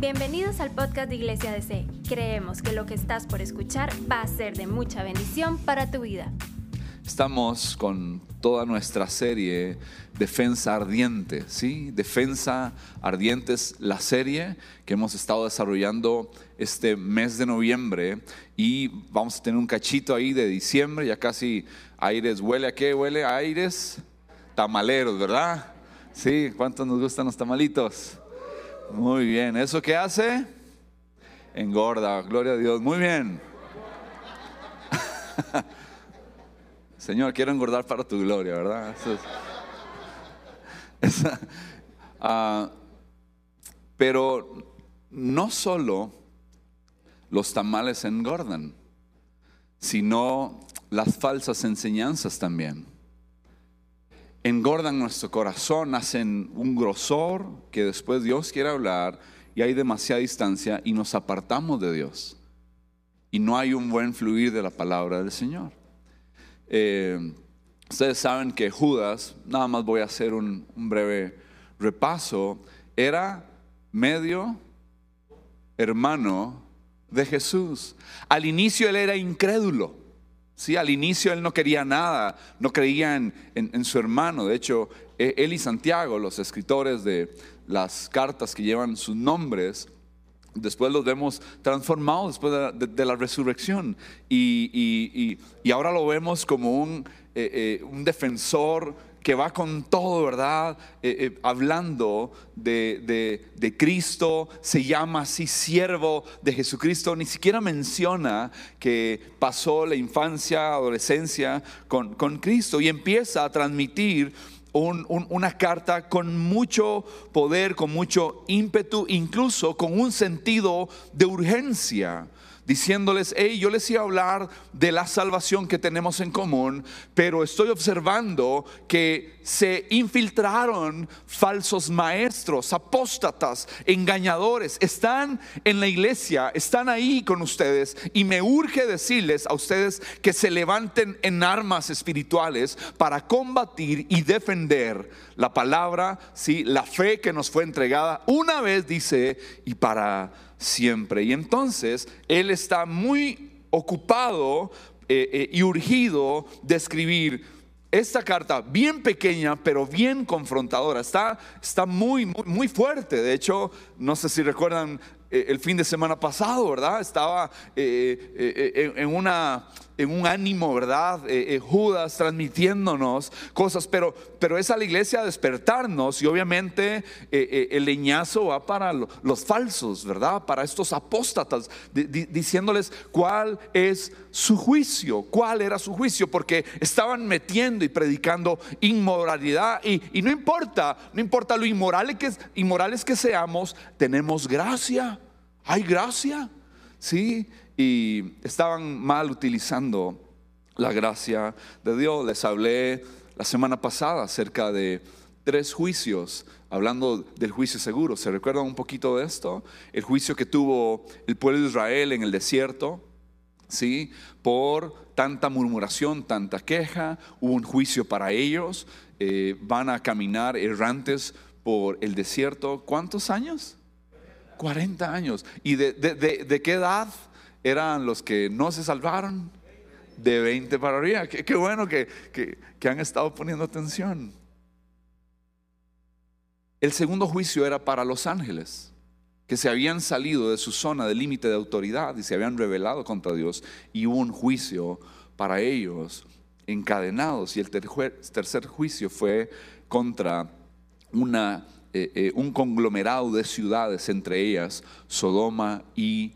Bienvenidos al podcast de Iglesia DC. Creemos que lo que estás por escuchar va a ser de mucha bendición para tu vida. Estamos con toda nuestra serie Defensa Ardiente, ¿sí? Defensa Ardiente es la serie que hemos estado desarrollando este mes de noviembre y vamos a tener un cachito ahí de diciembre, ya casi aires, ¿huele a qué? ¿Huele a aires? Tamaleros, ¿verdad? Sí, ¿cuántos nos gustan los tamalitos? Muy bien, ¿eso qué hace? Engorda, gloria a Dios, muy bien. Señor, quiero engordar para tu gloria, ¿verdad? Ah, pero no solo los tamales engordan, sino las falsas enseñanzas también. Engordan nuestro corazón, hacen un grosor que después Dios quiere hablar y hay demasiada distancia y nos apartamos de Dios. Y no hay un buen fluir de la palabra del Señor. Eh, ustedes saben que Judas, nada más voy a hacer un, breve repaso, era medio hermano de Jesús. Al inicio él era incrédulo. Sí, al inicio él no quería nada, no creía en, en, su hermano. De hecho, e, él y Santiago, los escritores de las cartas que llevan sus nombres, Después los vemos transformados después de la, resurrección. Y, ahora lo vemos como un, eh, eh, un, defensor que va con todo, ¿verdad? Eh, hablando de, de, Cristo, se llama así siervo de Jesucristo, ni siquiera menciona que pasó la infancia, adolescencia con, con Cristo y empieza a transmitir una carta con mucho poder, con mucho ímpetu, incluso con un sentido de urgencia diciéndoles, hey, yo les iba a hablar de la salvación que tenemos en común, pero estoy observando que se infiltraron falsos maestros, apóstatas, engañadores, están en la iglesia, están ahí con ustedes y me urge decirles a ustedes que se levanten en armas espirituales para combatir y defender la palabra, ¿sí? la fe que nos fue entregada una vez, dice, y para siempre. Y entonces Él está muy ocupado eh, eh, y urgido de escribir esta carta bien pequeña, pero bien confrontadora. Está, está muy, muy, muy fuerte. De hecho, no sé si recuerdan eh, el fin de semana pasado, ¿verdad? Estaba en una en un ánimo, ¿verdad? Eh, eh, Judas transmitiéndonos cosas, pero, pero es a la iglesia a despertarnos y obviamente eh, el leñazo va para los falsos, ¿verdad? Para estos apóstatas, diciéndoles cuál es su juicio, cuál era su juicio, porque estaban metiendo y predicando inmoralidad y, y no importa, no importa lo inmorales que, inmorales que seamos, tenemos gracia, hay gracia, ¿sí? Y estaban mal utilizando la gracia de Dios. Les hablé la semana pasada acerca de tres juicios, hablando del juicio seguro. ¿Se recuerdan un poquito de esto? El juicio que tuvo el pueblo de Israel en el desierto, ¿sí? Por tanta murmuración, tanta queja, hubo un juicio para ellos. Eh, van a caminar errantes por el desierto. ¿Cuántos años? 40 años. ¿Y de, de qué edad? Eran los que no se salvaron de 20 para arriba. Qué, bueno que, que han estado poniendo atención. El segundo juicio era para los ángeles, que se habían salido de su zona de límite de autoridad y se habían rebelado contra Dios. Y hubo un juicio para ellos encadenados. Y el tercer juicio fue contra una, eh, eh, un conglomerado de ciudades, entre ellas Sodoma y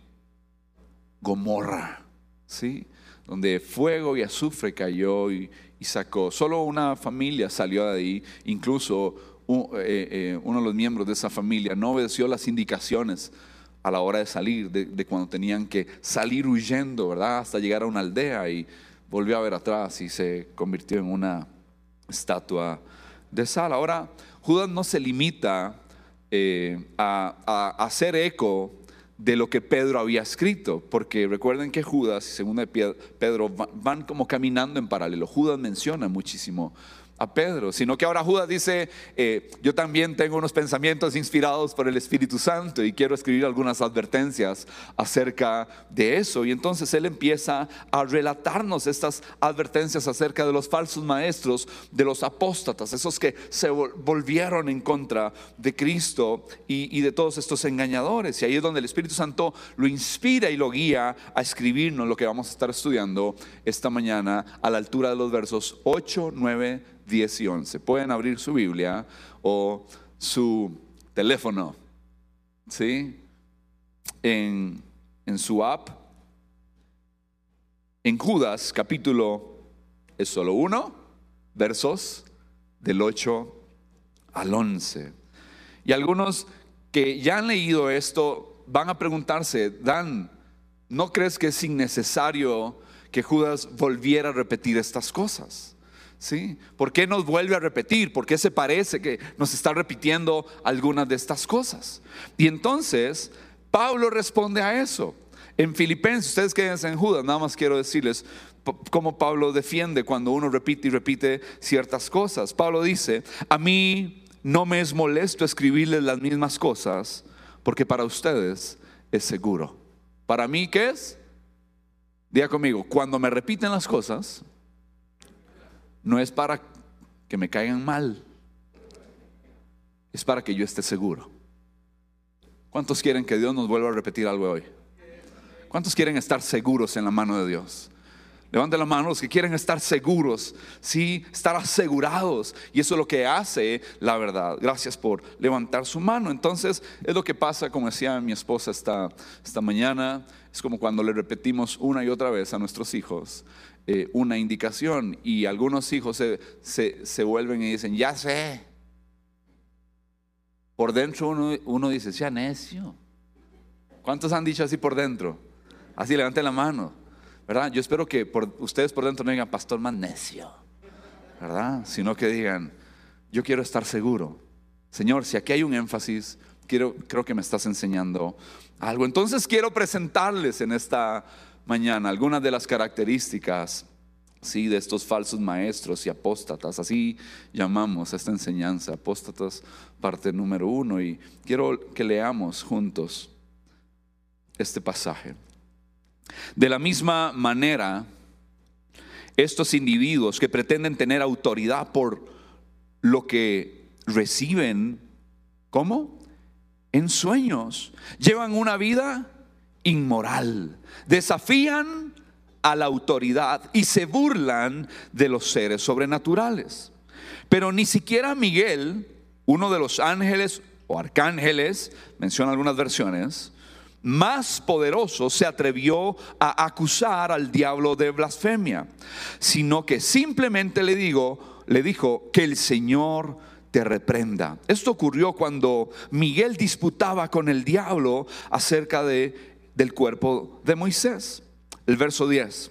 Gomorra, ¿sí? donde fuego y azufre cayó y, sacó. Solo una familia salió de ahí, incluso eh, eh, uno de los miembros de esa familia no obedeció las indicaciones a la hora de salir, de, cuando tenían que salir huyendo, ¿verdad? Hasta llegar a una aldea y volvió a ver atrás y se convirtió en una estatua de sal. Ahora, Judas no se limita eh, a, a hacer eco de lo que Pedro había escrito, porque recuerden que Judas y según Pedro van como caminando en paralelo. Judas menciona muchísimo Pedro, sino que ahora Judas dice, eh, yo también tengo unos pensamientos inspirados por el Espíritu Santo y quiero escribir algunas advertencias acerca de eso. Y entonces él empieza a relatarnos estas advertencias acerca de los falsos maestros, de los apóstatas, esos que se volvieron en contra de Cristo y, y de todos estos engañadores. Y ahí es donde el Espíritu Santo lo inspira y lo guía a escribirnos lo que vamos a estar estudiando esta mañana a la altura de los versos 8, 9, 10 y 11. Pueden abrir su Biblia o su teléfono, ¿sí? En, en su app. En Judas capítulo es solo uno, versos del 8 al 11. Y algunos que ya han leído esto van a preguntarse, Dan, ¿no crees que es innecesario que Judas volviera a repetir estas cosas? ¿Sí? ¿Por qué nos vuelve a repetir? ¿Por qué se parece que nos está repitiendo algunas de estas cosas? Y entonces Pablo responde a eso. En Filipenses, ustedes quédense en Judas, nada más quiero decirles cómo Pablo defiende cuando uno repite y repite ciertas cosas. Pablo dice, a mí no me es molesto escribirles las mismas cosas, porque para ustedes es seguro. ¿Para mí qué es? Diga conmigo, cuando me repiten las cosas, no es para que me caigan mal, es para que yo esté seguro. ¿Cuántos quieren que Dios nos vuelva a repetir algo hoy? ¿Cuántos quieren estar seguros en la mano de Dios? Levanten la mano los que quieren estar seguros, sí, estar asegurados. Y eso es lo que hace la verdad. Gracias por levantar su mano. Entonces, es lo que pasa, como decía mi esposa esta, esta mañana, es como cuando le repetimos una y otra vez a nuestros hijos eh, una indicación y algunos hijos se, se, vuelven y dicen, ya sé. Por dentro uno, uno dice, sea necio. ¿Cuántos han dicho así por dentro? Así levanten la mano. ¿Verdad? Yo espero que por, ustedes por dentro no digan, pastor más necio. ¿Verdad? Sino que digan, yo quiero estar seguro. Señor, si aquí hay un énfasis, quiero, creo que me estás enseñando algo. Entonces quiero presentarles en esta mañana algunas de las características sí, de estos falsos maestros y apóstatas. Así llamamos esta enseñanza, apóstatas, parte número uno. Y quiero que leamos juntos este pasaje. De la misma manera, estos individuos que pretenden tener autoridad por lo que reciben, ¿cómo? En sueños, llevan una vida inmoral, desafían a la autoridad y se burlan de los seres sobrenaturales. Pero ni siquiera Miguel, uno de los ángeles o arcángeles, menciona algunas versiones, más poderoso se atrevió a acusar al diablo de blasfemia, sino que simplemente le digo, le dijo que el Señor te reprenda. Esto ocurrió cuando Miguel disputaba con el diablo acerca de del cuerpo de Moisés. El verso 10.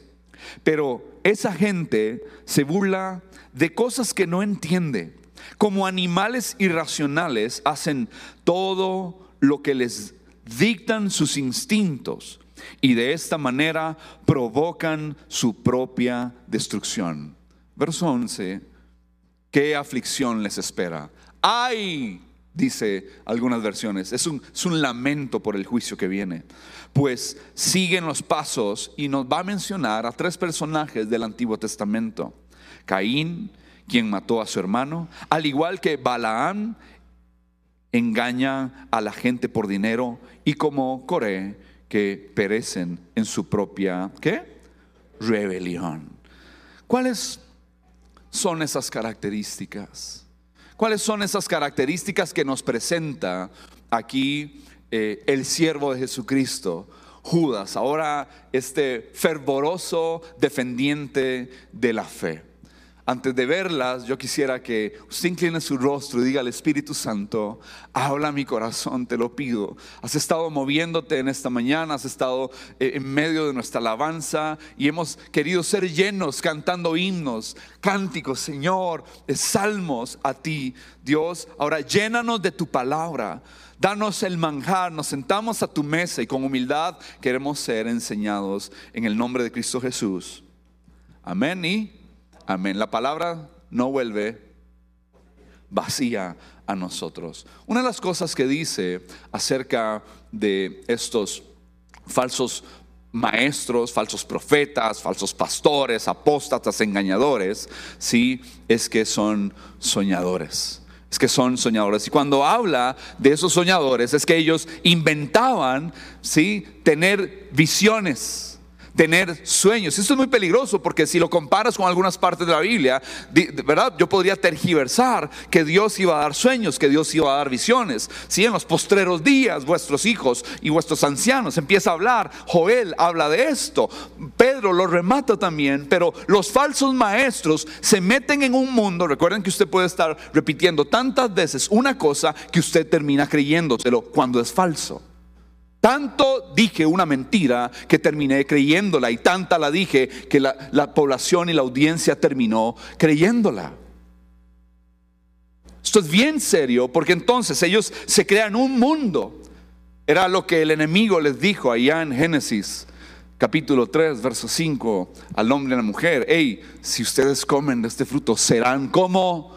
Pero esa gente se burla de cosas que no entiende. Como animales irracionales hacen todo lo que les dictan sus instintos y de esta manera provocan su propia destrucción. Verso 11. ¿Qué aflicción les espera? ¡Ay! dice algunas versiones. Es un, es un, lamento por el juicio que viene. Pues siguen los pasos y nos va a mencionar a tres personajes del Antiguo Testamento. Caín, quien mató a su hermano, al igual que Balaam, engaña a la gente por dinero, y como Coré, que perecen en su propia ¿qué? rebelión. ¿Cuáles son esas características? ¿Cuáles son esas características que nos presenta aquí eh, el siervo de Jesucristo? Judas, ahora este fervoroso defendiente de la fe antes de verlas, yo quisiera que usted incline su rostro y diga al Espíritu Santo, habla mi corazón, te lo pido. Has estado moviéndote en esta mañana, has estado eh, en medio de nuestra alabanza y hemos querido ser llenos cantando himnos, cánticos, Señor, salmos a ti, Dios. Ahora llénanos de tu palabra. Danos el manjar, nos sentamos a tu mesa y con humildad queremos ser enseñados en el nombre de Cristo Jesús. Amén y Amén. La palabra no vuelve vacía a nosotros. Una de las cosas que dice acerca de estos falsos maestros, falsos profetas, falsos pastores, apóstatas, engañadores, sí, es que son soñadores. Es que son soñadores. Y cuando habla de esos soñadores, es que ellos inventaban, sí, tener visiones tener sueños. Esto es muy peligroso porque si lo comparas con algunas partes de la Biblia, ¿verdad? Yo podría tergiversar que Dios iba a dar sueños, que Dios iba a dar visiones. Si en los postreros días vuestros hijos y vuestros ancianos empieza a hablar, Joel habla de esto, Pedro lo remata también, pero los falsos maestros se meten en un mundo, recuerden que usted puede estar repitiendo tantas veces una cosa que usted termina creyéndoselo cuando es falso. Tanto dije una mentira que terminé creyéndola y tanta la dije que la, población y la audiencia terminó creyéndola. Esto es bien serio porque entonces ellos se crean un mundo. Era lo que el enemigo les dijo allá en Génesis capítulo 3, verso 5 al hombre y a la mujer. Hey, si ustedes comen de este fruto serán como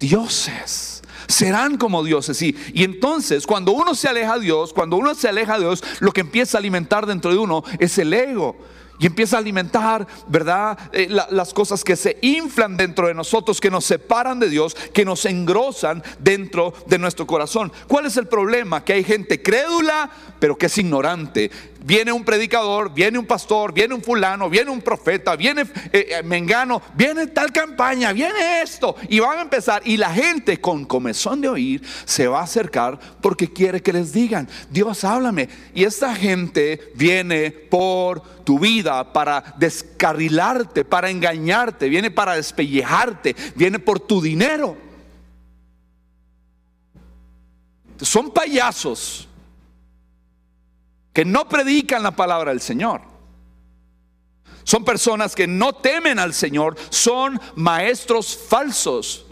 dioses serán como dioses. Y, y entonces, cuando uno se aleja de Dios, cuando uno se aleja de Dios, lo que empieza a alimentar dentro de uno es el ego. Y empieza a alimentar, ¿verdad? Eh, las cosas que se inflan dentro de nosotros, que nos separan de Dios, que nos engrosan dentro de nuestro corazón. ¿Cuál es el problema? Que hay gente crédula, pero que es ignorante viene un predicador, viene un pastor, viene un fulano, viene un profeta, viene eh, eh, Mengano, viene tal campaña, viene esto, y van a empezar, y la gente con comezón de oír se va a acercar porque quiere que les digan, Dios háblame, y esta gente viene por tu vida para descarrilarte, para engañarte, viene para despellejarte, viene por tu dinero. Son payasos que no predican la palabra del Señor. Son personas que no temen al Señor, son maestros falsos.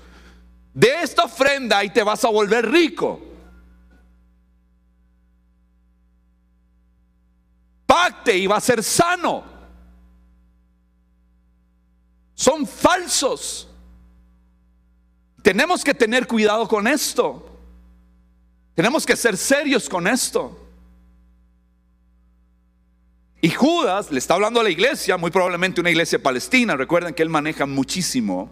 De esta ofrenda y te vas a volver rico. Pacte y va a ser sano. Son falsos. Tenemos que tener cuidado con esto. Tenemos que ser serios con esto. Y Judas le está hablando a la iglesia, muy probablemente una iglesia palestina. Recuerden que él maneja muchísimo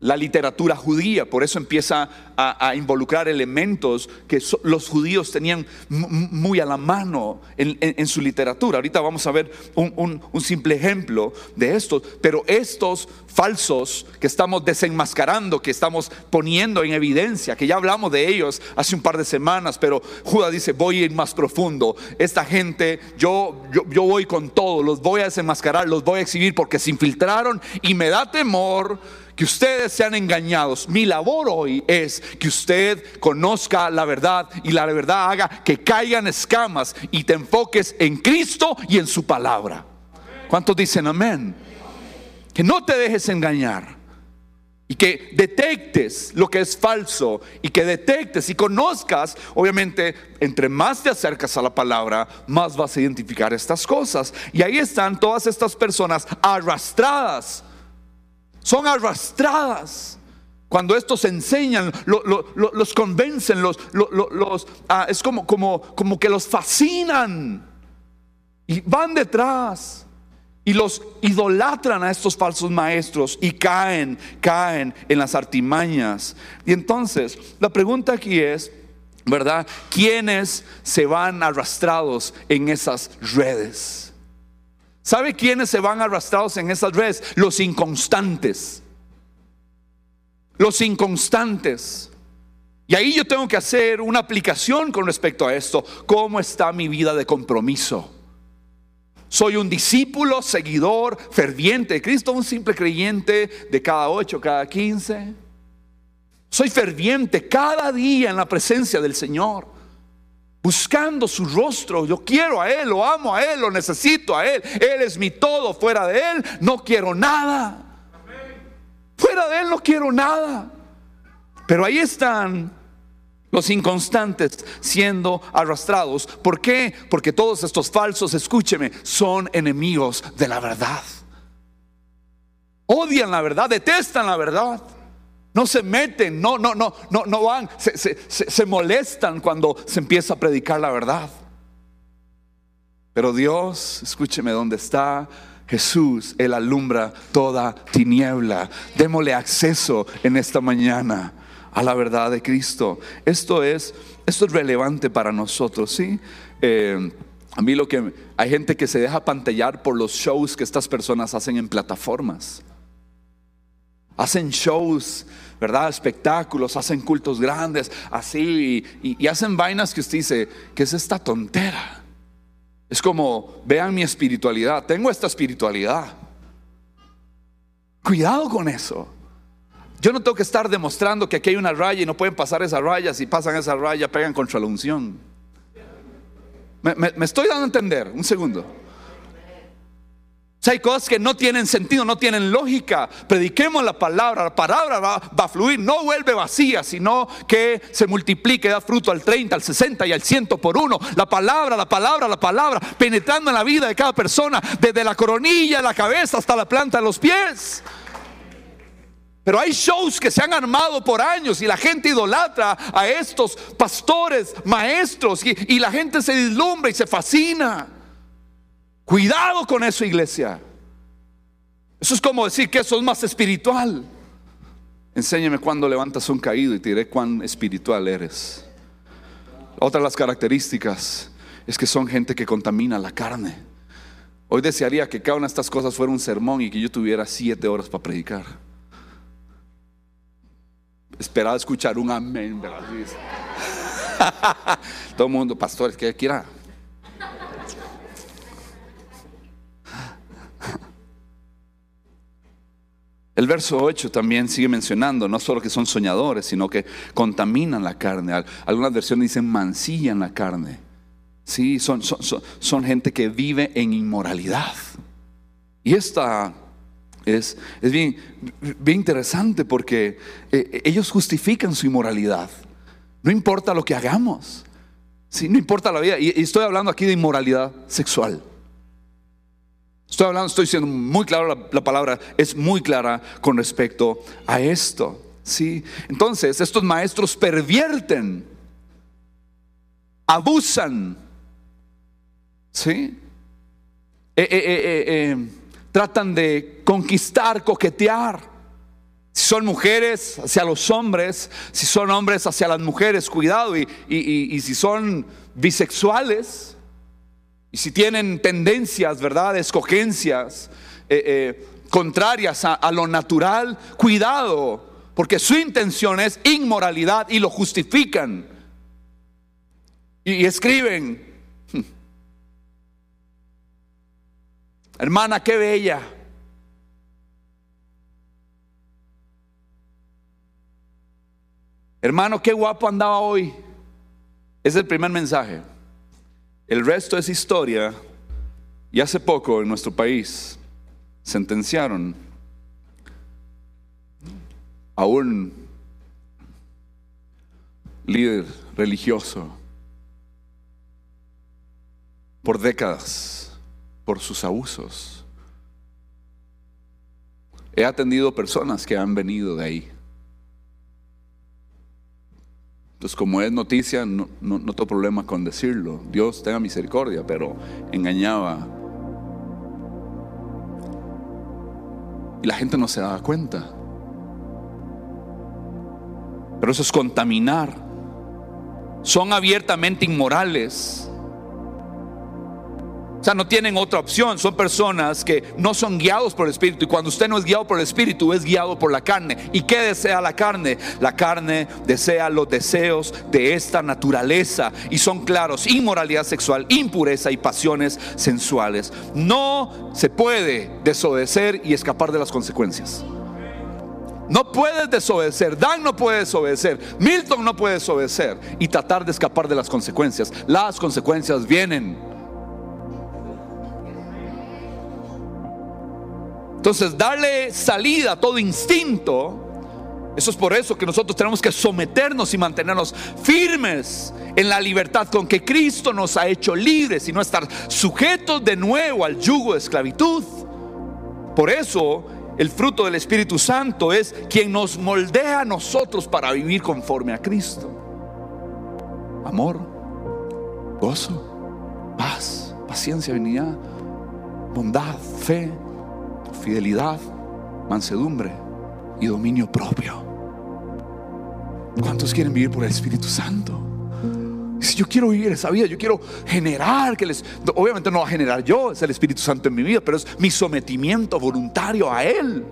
la literatura judía, por eso empieza a, involucrar elementos que los judíos tenían muy a la mano en, su literatura. Ahorita vamos a ver un, simple ejemplo de esto, pero estos falsos que estamos desenmascarando, que estamos poniendo en evidencia, que ya hablamos de ellos hace un par de semanas, pero Judas dice, voy a ir más profundo. Esta gente, yo, yo, yo voy con todo, los voy a desenmascarar, los voy a exhibir porque se infiltraron y me da temor que ustedes sean engañados. Mi labor hoy es que usted conozca la verdad y la verdad haga que caigan escamas y te enfoques en Cristo y en su palabra. ¿Cuántos dicen amén? Que no te dejes engañar y que detectes lo que es falso y que detectes y conozcas, obviamente, entre más te acercas a la palabra, más vas a identificar estas cosas. Y ahí están todas estas personas arrastradas son arrastradas. Cuando estos enseñan, los convencen, los, ah, es como, como, como que los fascinan y van detrás y los idolatran a estos falsos maestros y caen, caen en las artimañas. Y entonces, la pregunta aquí es, ¿verdad? ¿Quiénes se van arrastrados en esas redes? ¿Sabe quiénes se van arrastrados en esas redes? Los inconstantes. Los inconstantes. Y ahí yo tengo que hacer una aplicación con respecto a esto. ¿Cómo está mi vida de compromiso? Soy un discípulo, seguidor, ferviente de Cristo, un simple creyente de cada ocho, cada quince. Soy ferviente cada día en la presencia del Señor buscando su rostro. Yo quiero a Él, lo amo a Él, lo necesito a Él. Él es mi todo. Fuera de Él no quiero nada. Fuera de Él no quiero nada. Pero ahí están los inconstantes siendo arrastrados. ¿Por qué? Porque todos estos falsos, escúcheme, son enemigos de la verdad. Odian la verdad, detestan la verdad. No se meten, no, no, no, no, no van, se, se, se molestan cuando se empieza a predicar la verdad. Pero Dios, escúcheme, ¿dónde está Jesús, Él alumbra toda tiniebla. Démosle acceso en esta mañana a la verdad de Cristo. Esto es, esto es relevante para nosotros, ¿sí? Eh, a mí lo que hay gente que se deja pantallar por los shows que estas personas hacen en plataformas. Hacen shows, ¿verdad? Espectáculos, hacen cultos grandes, así, y, hacen vainas que usted dice, ¿qué es esta tontera? Es como, vean mi espiritualidad, tengo esta espiritualidad. Cuidado con eso. Yo no tengo que estar demostrando que aquí hay una raya y no pueden pasar esa raya. Si pasan esa raya, pegan contra la unción. Me estoy dando a entender, un segundo hay cosas que no tienen sentido, no tienen lógica. Prediquemos la palabra, la palabra va, a fluir, no vuelve vacía, sino que se multiplique, da fruto al 30, al 60 y al 100 por uno. La palabra, la palabra, la palabra, penetrando en la vida de cada persona, desde la coronilla la cabeza hasta la planta de los pies. Pero hay shows que se han armado por años y la gente idolatra a estos pastores, maestros, y, y la gente se deslumbra y se fascina. Cuidado con eso, iglesia. Eso es como decir que eso es más espiritual. Enséñame cuando levantas un caído y te diré cuán espiritual eres. Otra de las características es que son gente que contamina la carne. Hoy desearía que cada una de estas cosas fuera un sermón y que yo tuviera siete horas para predicar. Esperaba escuchar un amén. Todo el mundo, pastores, que quiera El verso 8 también sigue mencionando no solo que son soñadores, sino que contaminan la carne. Algunas versiones dicen mancillan la carne. Sí, son, son, gente que vive en inmoralidad. Y esta es, es bien, bien, interesante porque eh, ellos justifican su inmoralidad. No importa lo que hagamos. Sí, no importa la vida. y estoy hablando aquí de inmoralidad sexual. Estoy hablando, estoy siendo muy claro, la, palabra es muy clara con respecto a esto. ¿sí? Entonces, estos maestros pervierten, abusan, ¿sí? Eh, eh, eh, tratan de conquistar, coquetear. Si son mujeres, hacia los hombres. Si son hombres, hacia las mujeres, cuidado. y si son bisexuales, y si tienen tendencias, ¿verdad? Escogencias eh, eh, contrarias a, lo natural, cuidado, porque su intención es inmoralidad y lo justifican. y escriben, hermana, qué bella. Hermano, qué guapo andaba hoy. Es el primer mensaje. El resto es historia. Y hace poco en nuestro país sentenciaron a un líder religioso por décadas por sus abusos. He atendido personas que han venido de ahí. Entonces, como es noticia, no, no, tengo problema con decirlo. Dios tenga misericordia, pero engañaba. Y la gente no se daba cuenta. Pero eso es contaminar. Son abiertamente inmorales. O sea, no tienen otra opción. Son personas que no son guiados por el Espíritu. Y cuando usted no es guiado por el Espíritu, es guiado por la carne. ¿Y qué desea la carne? La carne desea los deseos de esta naturaleza. Y son claros, inmoralidad sexual, impureza y pasiones sensuales. No se puede desobedecer y escapar de las consecuencias. No puedes desobedecer, Dan no puede desobedecer, Milton no puede desobedecer y tratar de escapar de las consecuencias. Las consecuencias vienen. Entonces, darle salida a todo instinto, eso es por eso que nosotros tenemos que someternos y mantenernos firmes en la libertad con que Cristo nos ha hecho libres y no estar sujetos de nuevo al yugo de esclavitud. Por eso el fruto del Espíritu Santo es quien nos moldea a nosotros para vivir conforme a Cristo. Amor, gozo, paz, paciencia, benignidad, bondad, fe, fidelidad, mansedumbre y dominio propio. ¿Cuántos quieren vivir por el Espíritu Santo? Si yo quiero vivir esa vida, yo quiero generar que les, obviamente no va a generar yo, es el Espíritu Santo en mi vida, pero es mi sometimiento voluntario a Él.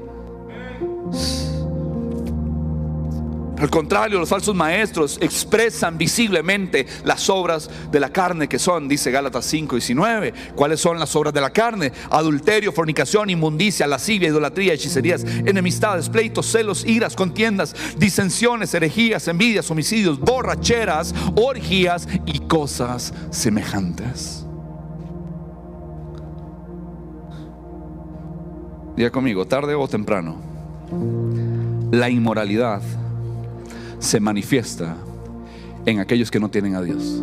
Al contrario, los falsos maestros expresan visiblemente las obras de la carne que son, dice Gálatas 5, 19. ¿Cuáles son las obras de la carne? Adulterio, fornicación, inmundicia, lascivia, idolatría, hechicerías, enemistades, pleitos, celos, iras, contiendas, disensiones, herejías, envidias, homicidios, borracheras, orgías y cosas semejantes. Diga conmigo, tarde o temprano, la inmoralidad se manifiesta en aquellos que no tienen a Dios.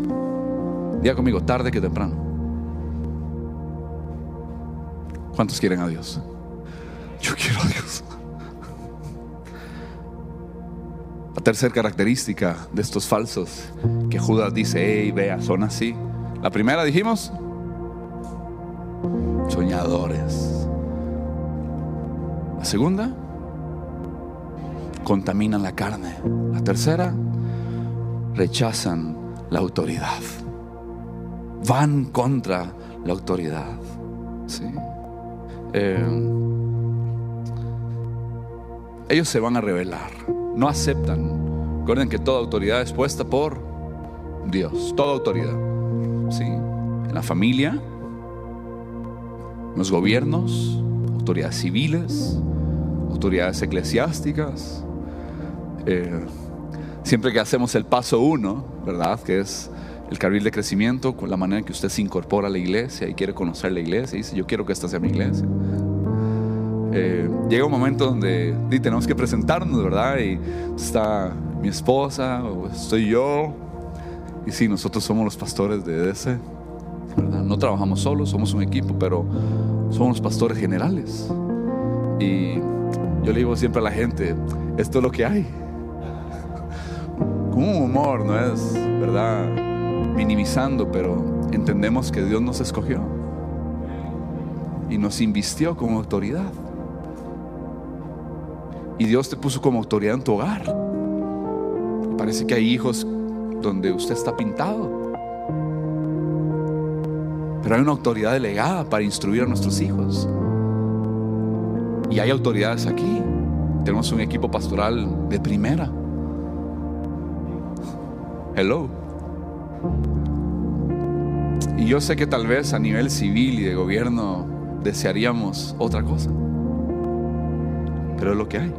Diga conmigo, tarde que temprano. ¿Cuántos quieren a Dios? Yo quiero a Dios. La tercera característica de estos falsos que Judas dice, hey, vea, son así. La primera dijimos, soñadores. La segunda, contaminan la carne. La tercera, rechazan la autoridad. Van contra la autoridad. ¿sí? Eh, ellos se van a rebelar. No aceptan. Recuerden que toda autoridad es puesta por Dios. Toda autoridad. ¿sí? En la familia, en los gobiernos, autoridades civiles, autoridades eclesiásticas, eh, siempre que hacemos el paso uno, ¿verdad? Que es el carril de crecimiento, con la manera en que usted se incorpora a la iglesia y quiere conocer la iglesia, y dice, yo quiero que esta sea mi iglesia. Eh, llega un momento donde tenemos que presentarnos, ¿verdad? Y está mi esposa, o estoy yo, y sí, nosotros somos los pastores de ese, ¿verdad? No trabajamos solos, somos un equipo, pero somos los pastores generales. Y yo le digo siempre a la gente, esto es lo que hay con un humor, no es, ¿verdad? Minimizando, pero entendemos que Dios nos escogió y nos invistió como autoridad. Y Dios te puso como autoridad en tu hogar. Parece que hay hijos donde usted está pintado. Pero hay una autoridad delegada para instruir a nuestros hijos. Y hay autoridades aquí. Tenemos un equipo pastoral de primera. Hello. Y yo sé que tal vez a nivel civil y de gobierno desearíamos otra cosa. Pero es lo que hay.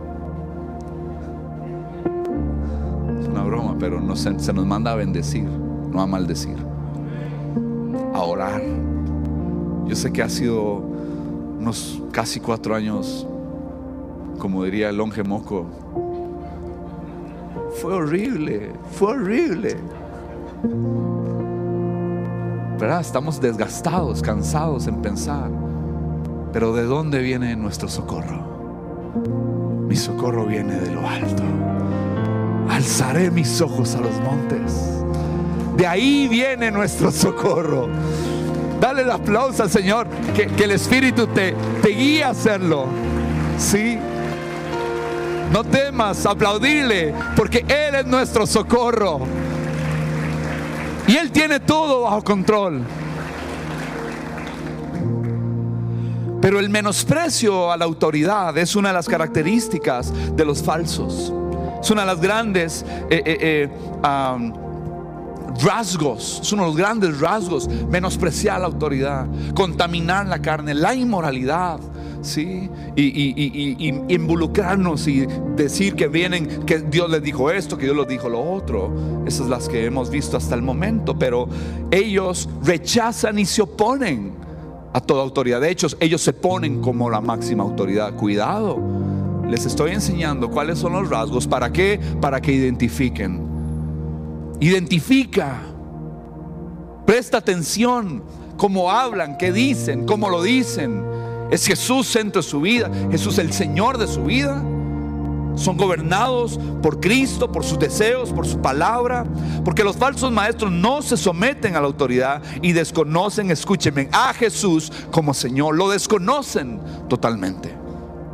Es una broma, pero no se, se nos manda a bendecir, no a maldecir. A orar. Yo sé que ha sido unos casi cuatro años, como diría el longe moco, fue horrible, fue horrible. ¿Verdad? Estamos desgastados, cansados en pensar. Pero ¿de dónde viene nuestro socorro? Mi socorro viene de lo alto. Alzaré mis ojos a los montes. De ahí viene nuestro socorro. Dale el aplauso al Señor, que, el Espíritu te, te guíe a hacerlo. Sí. No temas, aplaudirle, porque Él es nuestro socorro. Y Él tiene todo bajo control. Pero el menosprecio a la autoridad es una de las características de los falsos. Es una de las grandes eh, eh, eh, rasgos, es uno de los grandes rasgos, menospreciar la autoridad, contaminar la carne, la inmoralidad. ¿Sí? Y, involucrarnos y decir que vienen, que Dios les dijo esto, que Dios les dijo lo otro. Esas las que hemos visto hasta el momento, pero ellos rechazan y se oponen a toda autoridad. De hecho, ellos se ponen como la máxima autoridad. Cuidado, les estoy enseñando cuáles son los rasgos. ¿Para qué? Para que identifiquen. Identifica. Presta atención cómo hablan, qué dicen, cómo lo dicen ¿Es Jesús centro de su vida? ¿Jesús el Señor de su vida? Son gobernados por Cristo, por sus deseos, por su palabra. Porque los falsos maestros no se someten a la autoridad y desconocen, escúchenme, a Jesús como Señor. Lo desconocen totalmente.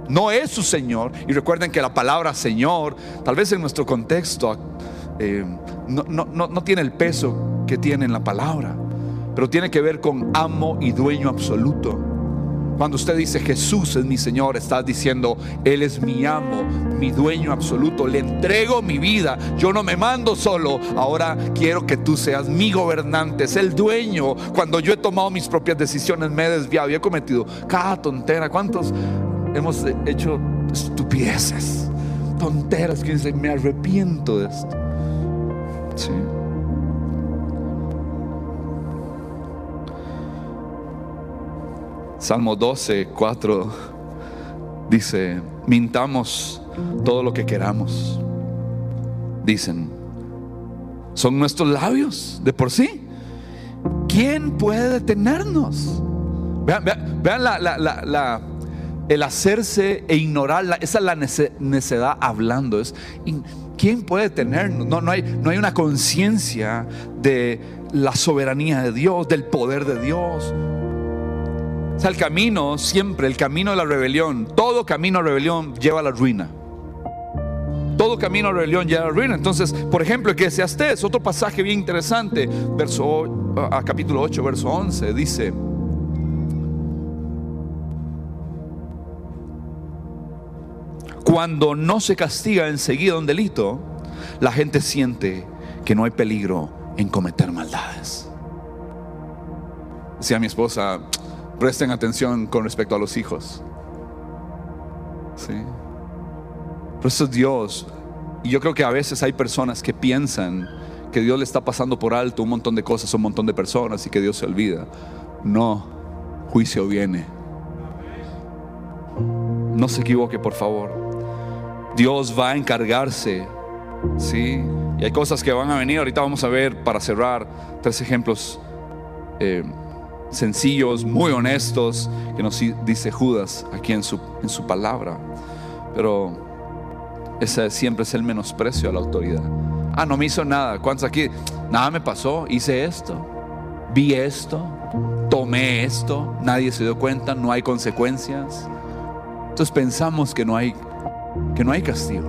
No es su Señor. Y recuerden que la palabra Señor, tal vez en nuestro contexto, eh, no, no tiene el peso que tiene en la palabra. Pero tiene que ver con amo y dueño absoluto. Cuando usted dice Jesús es mi Señor, estás diciendo Él es mi amo, mi dueño absoluto. Le entrego mi vida. Yo no me mando solo. Ahora quiero que tú seas mi gobernante, es el dueño. Cuando yo he tomado mis propias decisiones, me he desviado y he cometido cada tontera. ¿Cuántos hemos hecho estupideces? Tonteras que dicen, me arrepiento de esto. Sí. Salmo 12, 4 dice, mintamos todo lo que queramos. Dicen, son nuestros labios de por sí. ¿Quién puede detenernos? Vean, la, el hacerse e ignorar, esa es la necedad hablando. Es, ¿Quién puede detenernos? No, no, hay, no hay una conciencia de la soberanía de Dios, del poder de Dios el camino siempre, el camino de la rebelión, todo camino a rebelión lleva a la ruina. Todo camino a rebelión lleva a la ruina. Entonces, por ejemplo, que es otro pasaje bien interesante, verso a capítulo 8, verso 11, dice Cuando no se castiga enseguida un delito, la gente siente que no hay peligro en cometer maldades. Decía mi esposa, Presten atención con respecto a los hijos. ¿Sí? Por eso Dios, y yo creo que a veces hay personas que piensan que Dios le está pasando por alto un montón de cosas a un montón de personas y que Dios se olvida. No, juicio viene. No se equivoque, por favor. Dios va a encargarse, ¿sí? Y hay cosas que van a venir. Ahorita vamos a ver, para cerrar, tres ejemplos eh, sencillos, muy honestos, que nos dice Judas aquí en su, en su palabra. Pero ese siempre es el menosprecio a la autoridad. Ah, no me hizo nada. ¿Cuántos aquí? Nada me pasó. Hice esto. Vi esto. Tomé esto. Nadie se dio cuenta. No hay consecuencias. Entonces pensamos que no hay, que no hay castigo.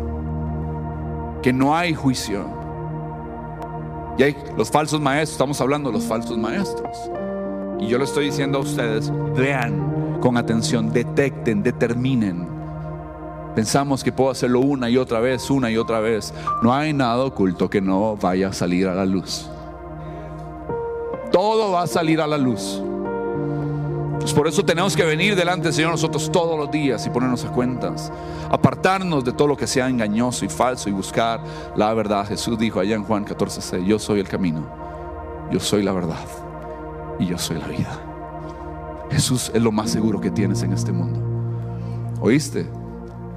Que no hay juicio. Y hay los falsos maestros. Estamos hablando de los falsos maestros. Y yo lo estoy diciendo a ustedes, vean con atención, detecten, determinen. Pensamos que puedo hacerlo una y otra vez, una y otra vez. No hay nada oculto que no vaya a salir a la luz. Todo va a salir a la luz. Pues por eso tenemos que venir delante del Señor nosotros todos los días y ponernos a cuentas. Apartarnos de todo lo que sea engañoso y falso y buscar la verdad. Jesús dijo allá en Juan 14:6, yo soy el camino, yo soy la verdad y yo soy la vida. Jesús es lo más seguro que tienes en este mundo. ¿Oíste?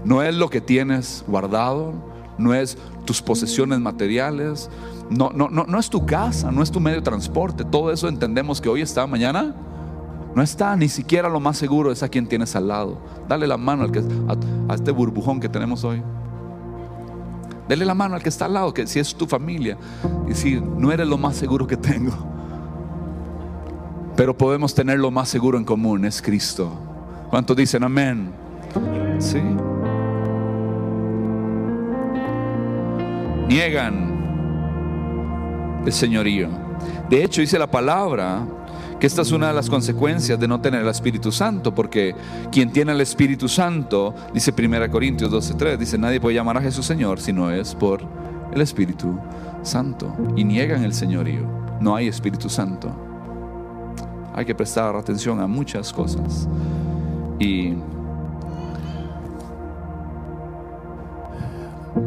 No es lo que tienes guardado, no es tus posesiones materiales, no, no, no, no es tu casa, no es tu medio de transporte. Todo eso entendemos que hoy está, mañana no está, ni siquiera lo más seguro es a quien tienes al lado. Dale la mano al que, a, a este burbujón que tenemos hoy. Dale la mano al que está al lado, que si es tu familia, y decir, no eres lo más seguro que tengo. Pero podemos tener lo más seguro en común, es Cristo. ¿Cuántos dicen amén? Sí. Niegan el señorío. De hecho, dice la palabra que esta es una de las consecuencias de no tener el Espíritu Santo, porque quien tiene el Espíritu Santo, dice 1 Corintios 12:3, dice, nadie puede llamar a Jesús Señor si no es por el Espíritu Santo. Y niegan el señorío. No hay Espíritu Santo hay que prestar atención a muchas cosas. Y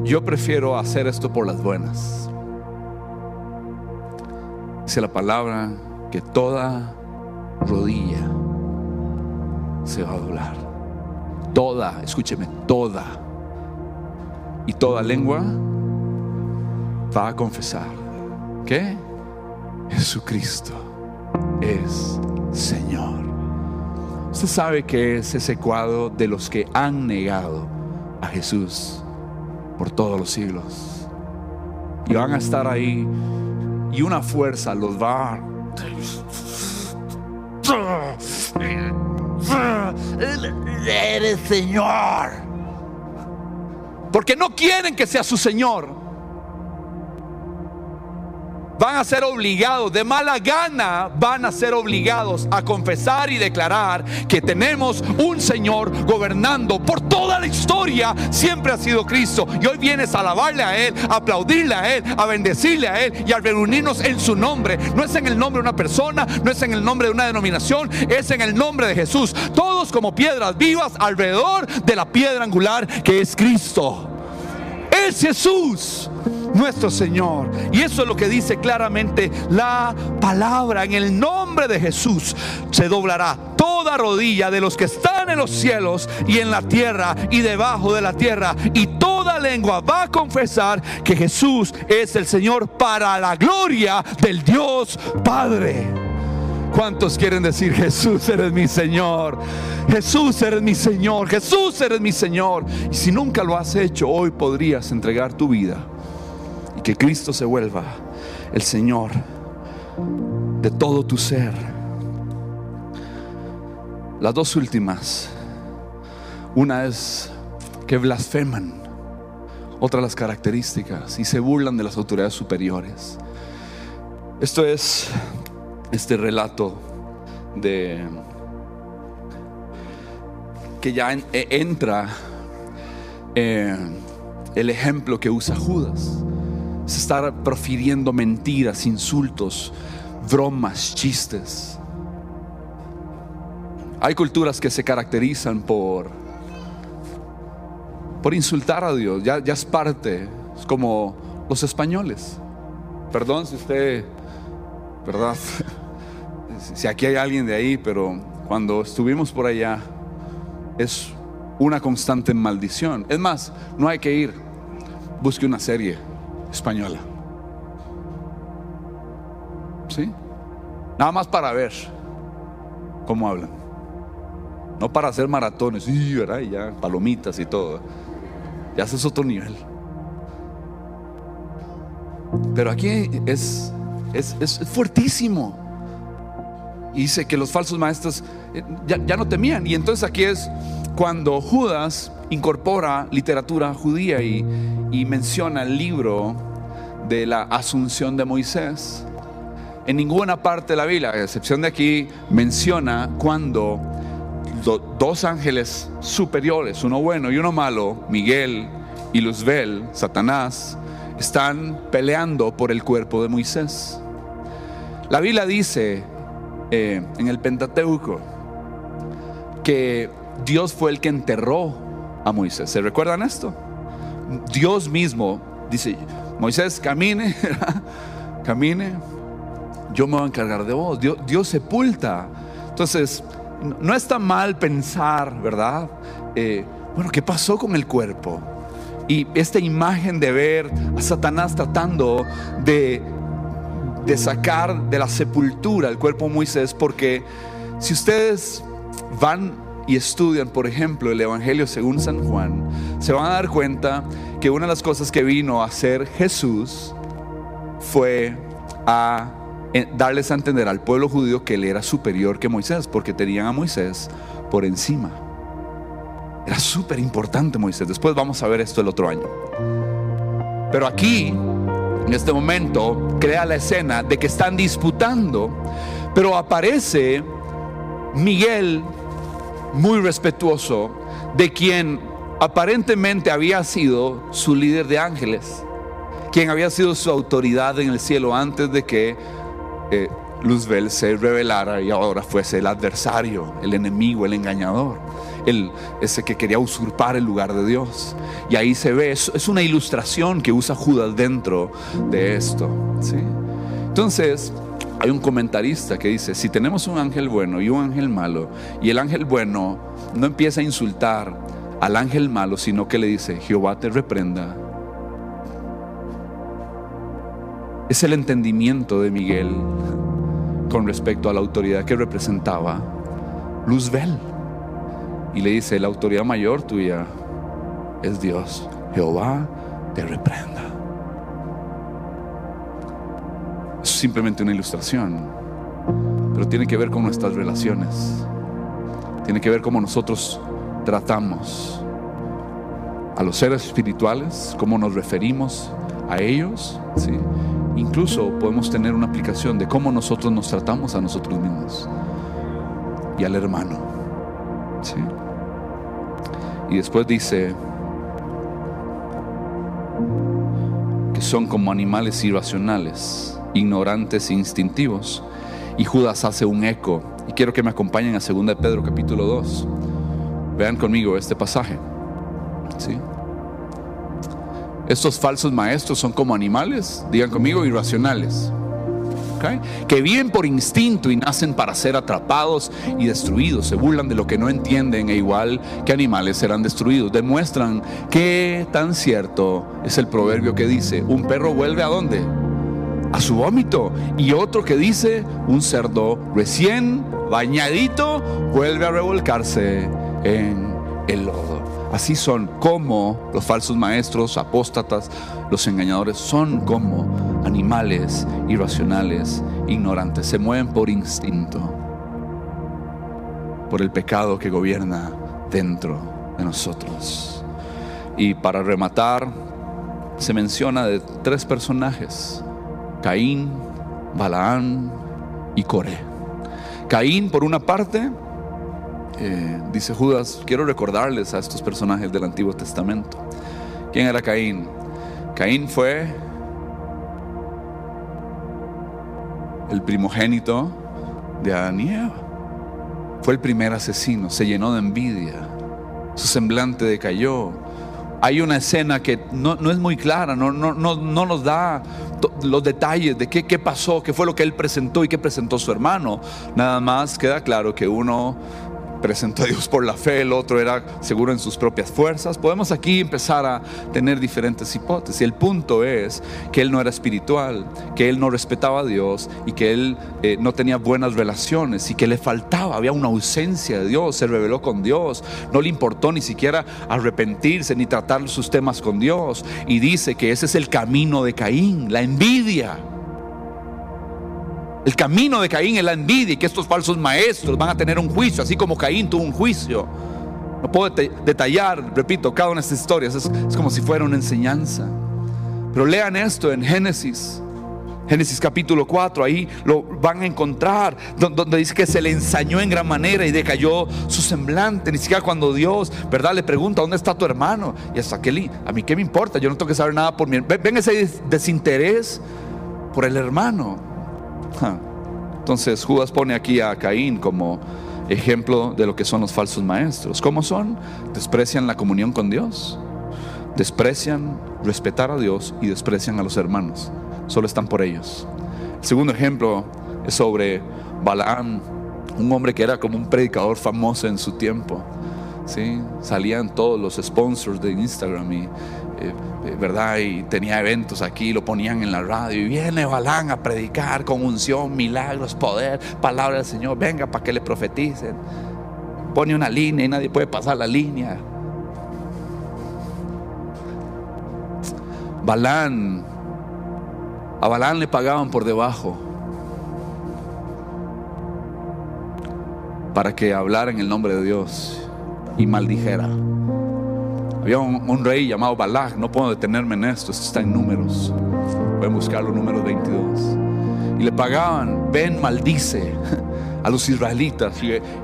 yo prefiero hacer esto por las buenas. Dice la palabra que toda rodilla se va a doblar. Toda, escúcheme, toda. Y toda lengua va a confesar que Jesucristo es Señor. Usted sabe que es ese cuadro de los que han negado a Jesús por todos los siglos. Y van a estar ahí y una fuerza los va a... Eres Señor. Porque no quieren que sea su Señor van a ser obligados, de mala gana, van a ser obligados a confesar y declarar que tenemos un Señor gobernando por toda la historia, siempre ha sido Cristo. Y hoy vienes a alabarle a Él, a aplaudirle a Él, a bendecirle a Él y a reunirnos en su nombre. No es en el nombre de una persona, no es en el nombre de una denominación, es en el nombre de Jesús. Todos como piedras vivas alrededor de la piedra angular que es Cristo. Es Jesús nuestro Señor. Y eso es lo que dice claramente la palabra. En el nombre de Jesús se doblará toda rodilla de los que están en los cielos y en la tierra y debajo de la tierra. Y toda lengua va a confesar que Jesús es el Señor para la gloria del Dios Padre. ¿Cuántos quieren decir, Jesús, eres mi Señor? Jesús, eres mi Señor. Jesús, eres mi Señor. Y si nunca lo has hecho, hoy podrías entregar tu vida que Cristo se vuelva el Señor de todo tu ser. Las dos últimas. Una es que blasfeman. Otra las características y se burlan de las autoridades superiores. Esto es este relato de que ya e, entra eh, el ejemplo que usa Judas. Es estar profiriendo mentiras, insultos, bromas, chistes. Hay culturas que se caracterizan por, por insultar a Dios, ya, ya es parte, es como los españoles. Perdón si usted ¿verdad? Si aquí hay alguien de ahí, pero cuando estuvimos por allá es una constante maldición. Es más, no hay que ir, busque una serie española. ¿Sí? Nada más para ver cómo hablan. No para hacer maratones, y ya, palomitas y todo. Ya es otro nivel. Pero aquí es es, fuertísimo. Y dice que los falsos maestros eh, ya, no temían. Y entonces aquí es cuando Judas incorpora literatura judía y, menciona el libro de la asunción de Moisés. En ninguna parte de la Biblia, a excepción de aquí, menciona cuando dos ángeles superiores, uno bueno y uno malo, Miguel y Luzbel, Satanás, están peleando por el cuerpo de Moisés. La Biblia dice eh, en el Pentateuco que Dios fue el que enterró a Moisés. ¿Se recuerdan esto? Dios mismo dice, Moisés, camine, camine, yo me voy a encargar de vos. Dios, sepulta. Entonces, no está mal pensar, ¿verdad? Eh, bueno, ¿qué pasó con el cuerpo? Y esta imagen de ver a Satanás tratando de, de sacar de la sepultura el cuerpo de Moisés, porque si ustedes van y estudian, por ejemplo, el Evangelio según San Juan, se van a dar cuenta que una de las cosas que vino a hacer Jesús fue a eh, darles a entender al pueblo judío que él era superior que Moisés, porque tenían a Moisés por encima. Era súper importante Moisés. Después vamos a ver esto el otro año. Pero aquí, en este momento, crea la escena de que están disputando, pero aparece Miguel muy respetuoso de quien aparentemente había sido su líder de ángeles, quien había sido su autoridad en el cielo antes de que eh, Luzbel se revelara y ahora fuese el adversario, el enemigo, el engañador ese que quería usurpar el lugar de Dios. Y ahí se ve, es, una ilustración que usa Judas dentro de esto. Entonces, hay un comentarista que dice, si tenemos un ángel bueno y un ángel malo, y el ángel bueno no empieza a insultar al ángel malo, sino que le dice, Jehová te reprenda. Es el entendimiento de Miguel con respecto a la autoridad que representaba Luzbel. y le dice, la autoridad mayor tuya es Dios. Jehová te reprenda. Simplemente una ilustración, pero tiene que ver con nuestras relaciones. Tiene que ver cómo nosotros tratamos a los seres espirituales, cómo nos referimos a ellos. ¿sí? Incluso podemos tener una aplicación de cómo nosotros nos tratamos a nosotros mismos y al hermano. ¿sí? Y después dice que son como animales irracionales, ignorantes e instintivos. Y Judas hace un eco. Y quiero que me acompañen a 2 de Pedro capítulo 2. Vean conmigo este pasaje. ¿Sí? Estos falsos maestros son como animales, digan conmigo, irracionales. Que viven por instinto y nacen para ser atrapados y destruidos. Se burlan de lo que no entienden e igual que animales serán destruidos. Demuestran qué tan cierto es el proverbio que dice, un perro vuelve a dónde? A su vómito. Y otro que dice, un cerdo recién bañadito vuelve a revolcarse en el lodo. Así son como los falsos maestros, apóstatas, los engañadores, son como animales irracionales, ignorantes, se mueven por instinto, por el pecado que gobierna dentro de nosotros. Y para rematar, se menciona de tres personajes, Caín, Balaán y Coré. Caín, por una parte, eh, dice Judas, quiero recordarles a estos personajes del Antiguo Testamento. ¿Quién era Caín? Caín fue el primogénito de Adán y Eva. Fue el primer asesino, se llenó de envidia, su semblante decayó. Hay una escena que no, es muy clara, no, no, no, no nos da los detalles de qué, qué pasó, qué fue lo que él presentó y qué presentó su hermano. Nada más queda claro que uno presentó a Dios por la fe, el otro era seguro en sus propias fuerzas. Podemos aquí empezar a tener diferentes hipótesis. El punto es que él no era espiritual, que él no respetaba a Dios y que él eh, no tenía buenas relaciones y que le faltaba, había una ausencia de Dios, se reveló con Dios, no le importó ni siquiera arrepentirse ni tratar sus temas con Dios. Y dice que ese es el camino de Caín, la envidia. El camino de Caín es la envidia y que estos falsos maestros van a tener un juicio, así como Caín tuvo un juicio. No puedo detallar, repito, cada una de estas historias, es, como si fuera una enseñanza. Pero lean esto en Génesis. Génesis capítulo 4, ahí lo van a encontrar, donde dice que se le ensañó en gran manera y decayó su semblante. Ni siquiera cuando Dios, ¿verdad? Le pregunta, ¿dónde está tu hermano? Y hasta que a mí qué me importa, yo no tengo que saber nada por mí. Ven ese desinterés por el hermano. Entonces Judas pone aquí a Caín como ejemplo de lo que son los falsos maestros. ¿Cómo son? Desprecian la comunión con Dios, desprecian respetar a Dios y desprecian a los hermanos. Solo están por ellos. El segundo ejemplo es sobre Balaam, un hombre que era como un predicador famoso en su tiempo. ¿sí? Salían todos los sponsors de Instagram y eh, eh, ¿verdad? Y tenía eventos aquí, lo ponían en la radio. Y viene Balán a predicar con unción, milagros, poder, palabra del Señor. Venga para que le profeticen. Pone una línea y nadie puede pasar la línea. Balán, a Balán le pagaban por debajo para que hablara en el nombre de Dios y maldijera. Había un, rey llamado Balak, no puedo detenerme en esto, esto está en números. Pueden buscarlo, números 22. Y le pagaban, ven, maldice a los israelitas.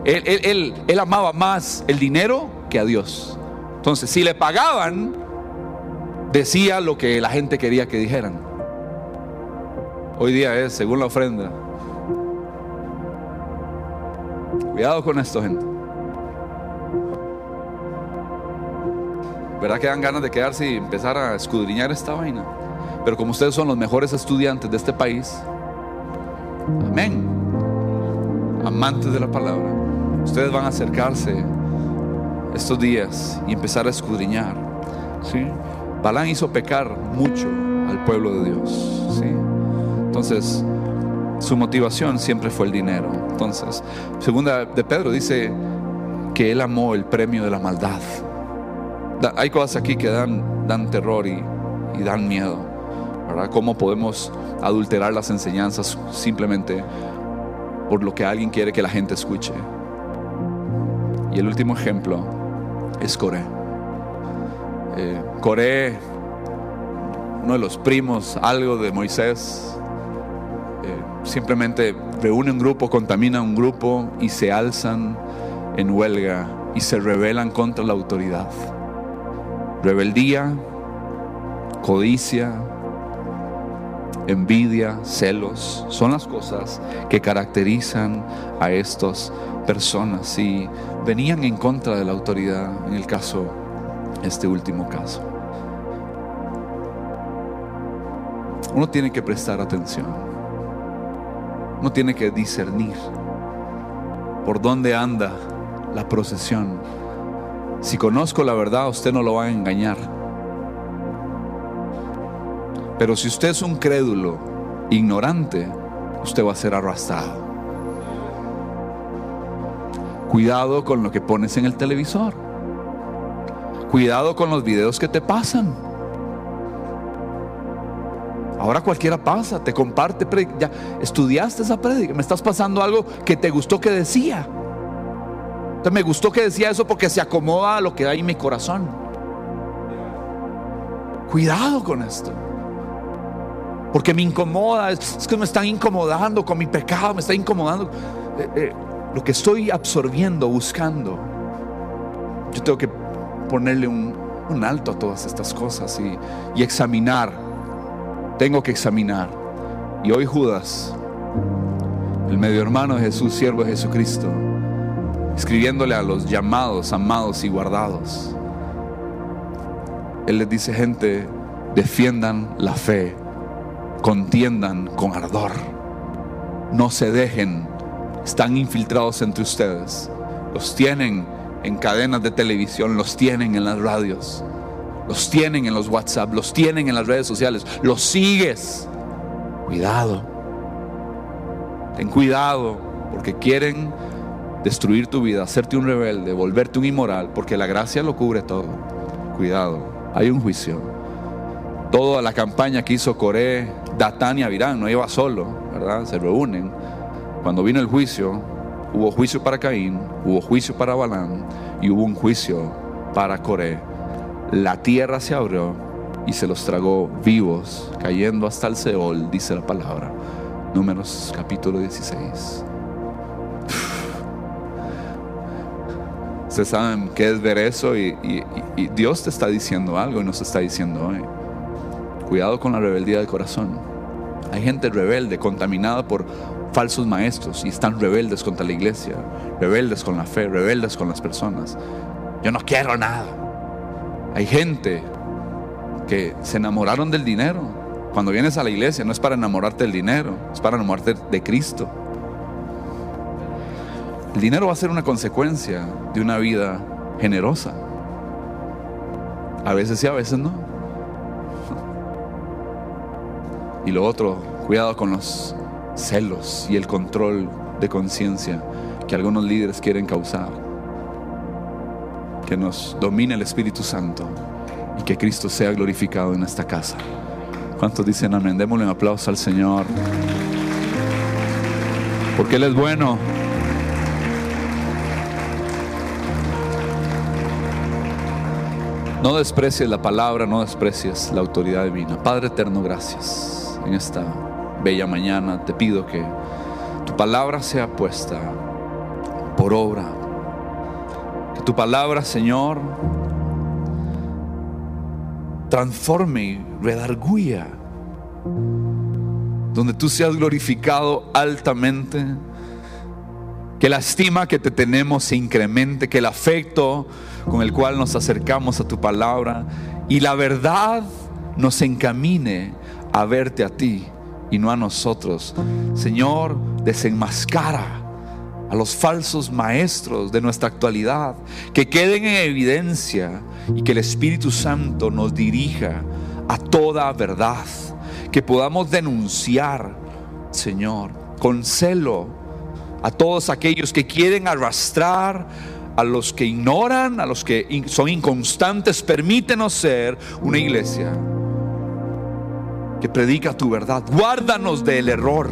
Él, él amaba más el dinero que a Dios. Entonces, si le pagaban, decía lo que la gente quería que dijeran. Hoy día es según la ofrenda. Cuidado con esto, gente. ¿Verdad que dan ganas de quedarse y empezar a escudriñar esta vaina? Pero como ustedes son los mejores estudiantes de este país, amén, amantes de la palabra, ustedes van a acercarse estos días y empezar a escudriñar. ¿sí? Balán hizo pecar mucho al pueblo de Dios. ¿sí? Entonces, su motivación siempre fue el dinero. Entonces, segunda de Pedro dice que Él amó el premio de la maldad. Hay cosas aquí que dan, terror y, y dan miedo. ¿verdad? ¿Cómo podemos adulterar las enseñanzas simplemente por lo que alguien quiere que la gente escuche? Y el último ejemplo es Coré. Eh, Coré, uno de los primos, algo de Moisés, eh, simplemente reúne un grupo, contamina un grupo y se alzan en huelga y se rebelan contra la autoridad. Rebeldía, codicia, envidia, celos, son las cosas que caracterizan a estas personas y venían en contra de la autoridad en el caso, este último caso. Uno tiene que prestar atención, uno tiene que discernir por dónde anda la procesión. Si conozco la verdad, usted no lo va a engañar. Pero si usted es un crédulo, ignorante, usted va a ser arrastrado. Cuidado con lo que pones en el televisor. Cuidado con los videos que te pasan. Ahora cualquiera pasa, te comparte, ya estudiaste esa prédica, me estás pasando algo que te gustó que decía. Entonces me gustó que decía eso porque se acomoda a lo que hay en mi corazón. Cuidado con esto. Porque me incomoda, es, que me están incomodando con mi pecado, me está incomodando. Eh, eh, lo que estoy absorbiendo, buscando. Yo tengo que ponerle un, alto a todas estas cosas y, y examinar. Tengo que examinar. Y hoy Judas, el medio hermano de Jesús, siervo de Jesucristo, escribiéndole a los llamados, amados y guardados. Él les dice, gente, defiendan la fe, contiendan con ardor, no se dejen, están infiltrados entre ustedes, los tienen en cadenas de televisión, los tienen en las radios, los tienen en los WhatsApp, los tienen en las redes sociales, los sigues. Cuidado, ten cuidado, porque quieren destruir tu vida, hacerte un rebelde, volverte un inmoral, porque la gracia lo cubre todo. Cuidado, hay un juicio. Toda la campaña que hizo Coré, Datán y Avirán no iba solo, ¿verdad? Se reúnen. Cuando vino el juicio, hubo juicio para Caín, hubo juicio para Balán y hubo un juicio para Coré. La tierra se abrió y se los tragó vivos, cayendo hasta el Seol, dice la palabra. Números capítulo 16. Ustedes saben qué es ver eso y, Dios te está diciendo algo y nos está diciendo hoy. Cuidado con la rebeldía del corazón. Hay gente rebelde, contaminada por falsos maestros y están rebeldes contra la iglesia, rebeldes con la fe, rebeldes con las personas. Yo no quiero nada. Hay gente que se enamoraron del dinero. Cuando vienes a la iglesia no es para enamorarte del dinero, es para enamorarte de Cristo. El dinero va a ser una consecuencia de una vida generosa. A veces sí, a veces no. Y lo otro, cuidado con los celos y el control de conciencia que algunos líderes quieren causar. Que nos domine el Espíritu Santo y que Cristo sea glorificado en esta casa. ¿Cuántos dicen amén? Démosle un aplauso al Señor. Porque Él es bueno. No desprecies la palabra, no desprecies la autoridad divina. Padre eterno, gracias en esta bella mañana. Te pido que tu palabra sea puesta por obra. Que tu palabra, Señor, transforme y redarguya. Donde tú seas glorificado altamente. Que la estima que te tenemos se incremente. Que el afecto con el cual nos acercamos a tu palabra y la verdad nos encamine a verte a ti y no a nosotros. Señor, desenmascara a los falsos maestros de nuestra actualidad, que queden en evidencia y que el Espíritu Santo nos dirija a toda verdad, que podamos denunciar, Señor, con celo a todos aquellos que quieren arrastrar a los que ignoran, a los que son inconstantes. Permítenos ser una iglesia que predica tu verdad. Guárdanos del error.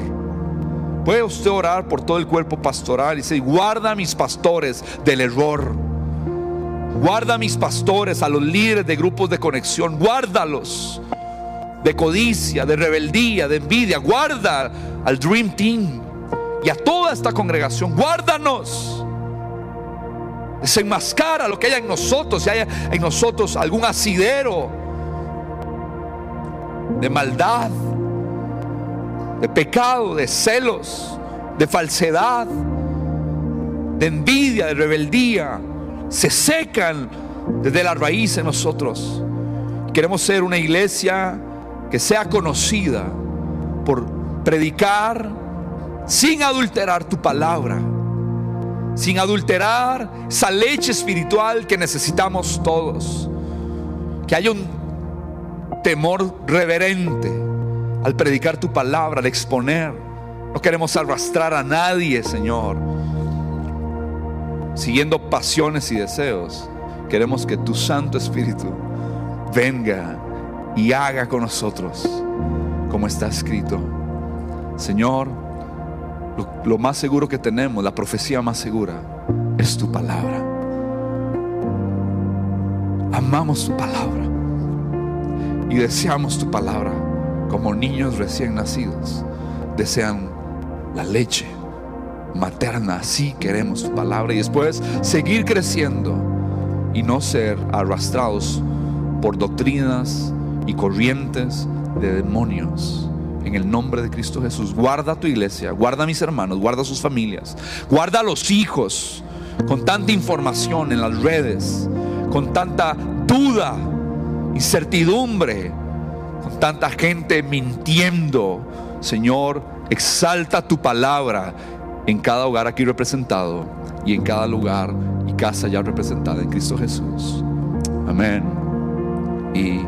Puede usted orar por todo el cuerpo pastoral y decir, guarda a mis pastores del error. Guarda a mis pastores, a los líderes de grupos de conexión. Guárdalos de codicia, de rebeldía, de envidia. Guarda al Dream Team y a toda esta congregación. Guárdanos. Desenmascara lo que haya en nosotros. Si haya en nosotros algún asidero de maldad, de pecado, de celos, de falsedad, de envidia, de rebeldía, se secan desde la raíz en nosotros. Queremos ser una iglesia que sea conocida por predicar sin adulterar tu palabra, sin adulterar esa leche espiritual que necesitamos todos. Que haya un temor reverente al predicar tu palabra, al exponer. No queremos arrastrar a nadie, Señor, siguiendo pasiones y deseos. Queremos que tu Santo Espíritu venga y haga con nosotros como está escrito. Señor, lo, más seguro que tenemos, la profecía más segura, es tu palabra. Amamos tu palabra y deseamos tu palabra como niños recién nacidos. Desean la leche materna, así queremos tu palabra y después seguir creciendo y no ser arrastrados por doctrinas y corrientes de demonios. En el nombre de Cristo Jesús, guarda tu iglesia, guarda a mis hermanos, guarda a sus familias, guarda a los hijos con tanta información en las redes, con tanta duda, incertidumbre, con tanta gente mintiendo. Señor, exalta tu palabra en cada hogar aquí representado y en cada lugar y casa ya representada en Cristo Jesús. Amén. Y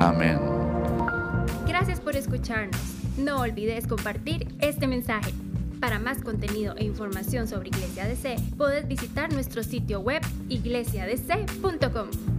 amén. Escucharnos. No olvides compartir este mensaje. Para más contenido e información sobre Iglesia DC, puedes visitar nuestro sitio web iglesiadc.com.